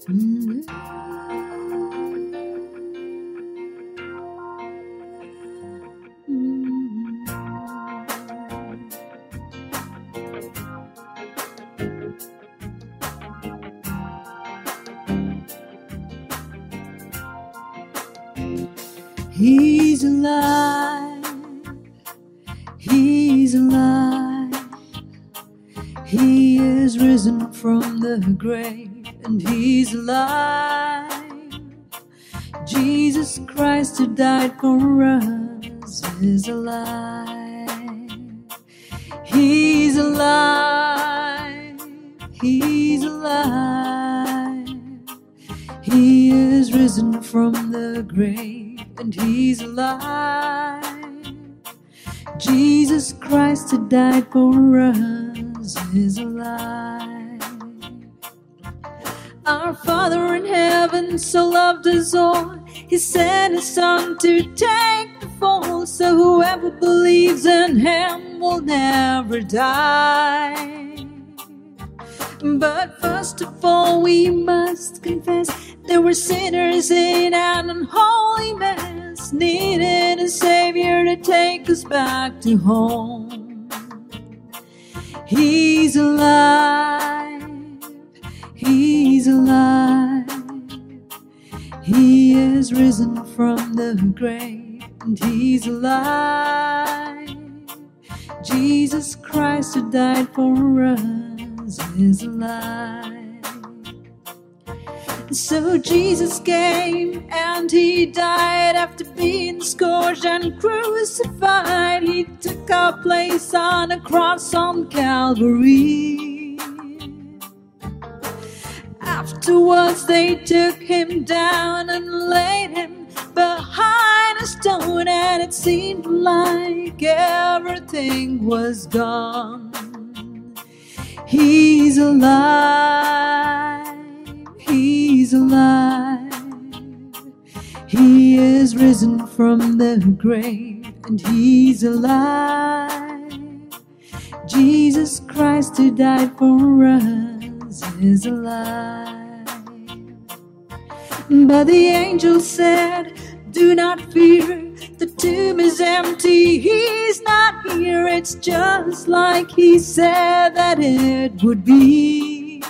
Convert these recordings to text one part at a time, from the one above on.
He's alive. He's alive. He is risen from the grave and he's alive. Jesus Christ who died for us is alive. He's alive. He's alive. He is risen from the grave and he's alive. Jesus Christ who died for us is alive. Our Father in heaven so loved us all, He sent His Son to take the fall, so whoever believes in Him will never die. But first of all, we must confess that we're sinners in an unholy mess, needing a Savior to take us back to home. He's alive, is risen from the grave, and He's alive. Jesus Christ who died for us is alive. So Jesus came and he died after being scourged and crucified. He took our place on a cross on Calvary. Afterwards, they took him down and laid him behind a stone, and it seemed like everything was gone. He's alive. He's alive. He is risen from the grave and he's alive. Jesus Christ who died for us is alive. But the angel said, Do not fear, the tomb is empty, he's not here. It's just like he said that it would be.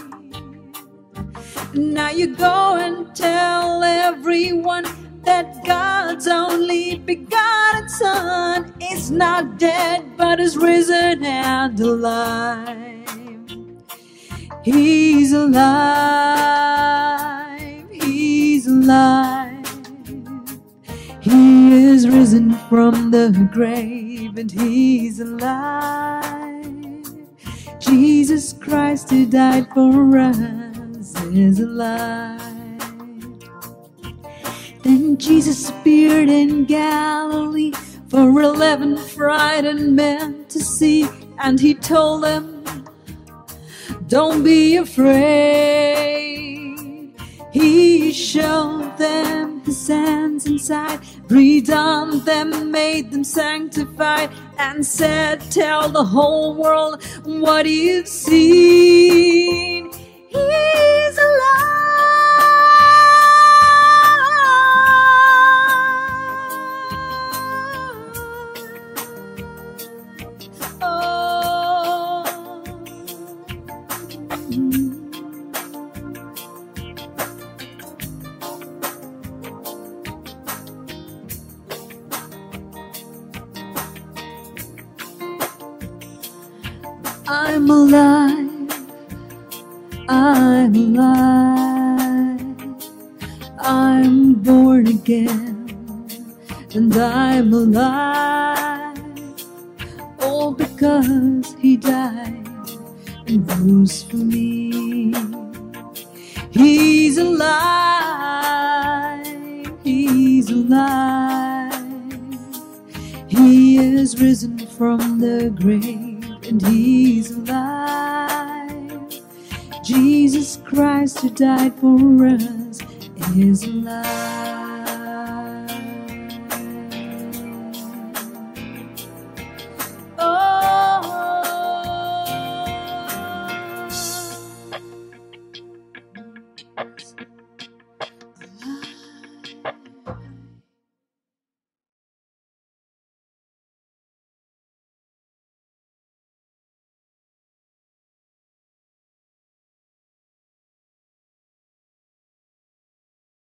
Now you go and tell everyone that God's only begotten Son is not dead but is risen and alive. He's alive. He's alive. He is risen from the grave and he's alive. Jesus Christ who died for us is alive. Then Jesus appeared in Galilee for eleven frightened men to see, and he told them, Don't be afraid. He showed them his hands inside, breathed on them, made them sanctified, and said, Tell the whole world what you've seen. He's alive. I'm alive. I'm alive. I'm born again. And I'm alive. All because he died rose for me. He's alive. He's alive. He is risen from the grave and he's alive. Jesus Christ who died for us is alive.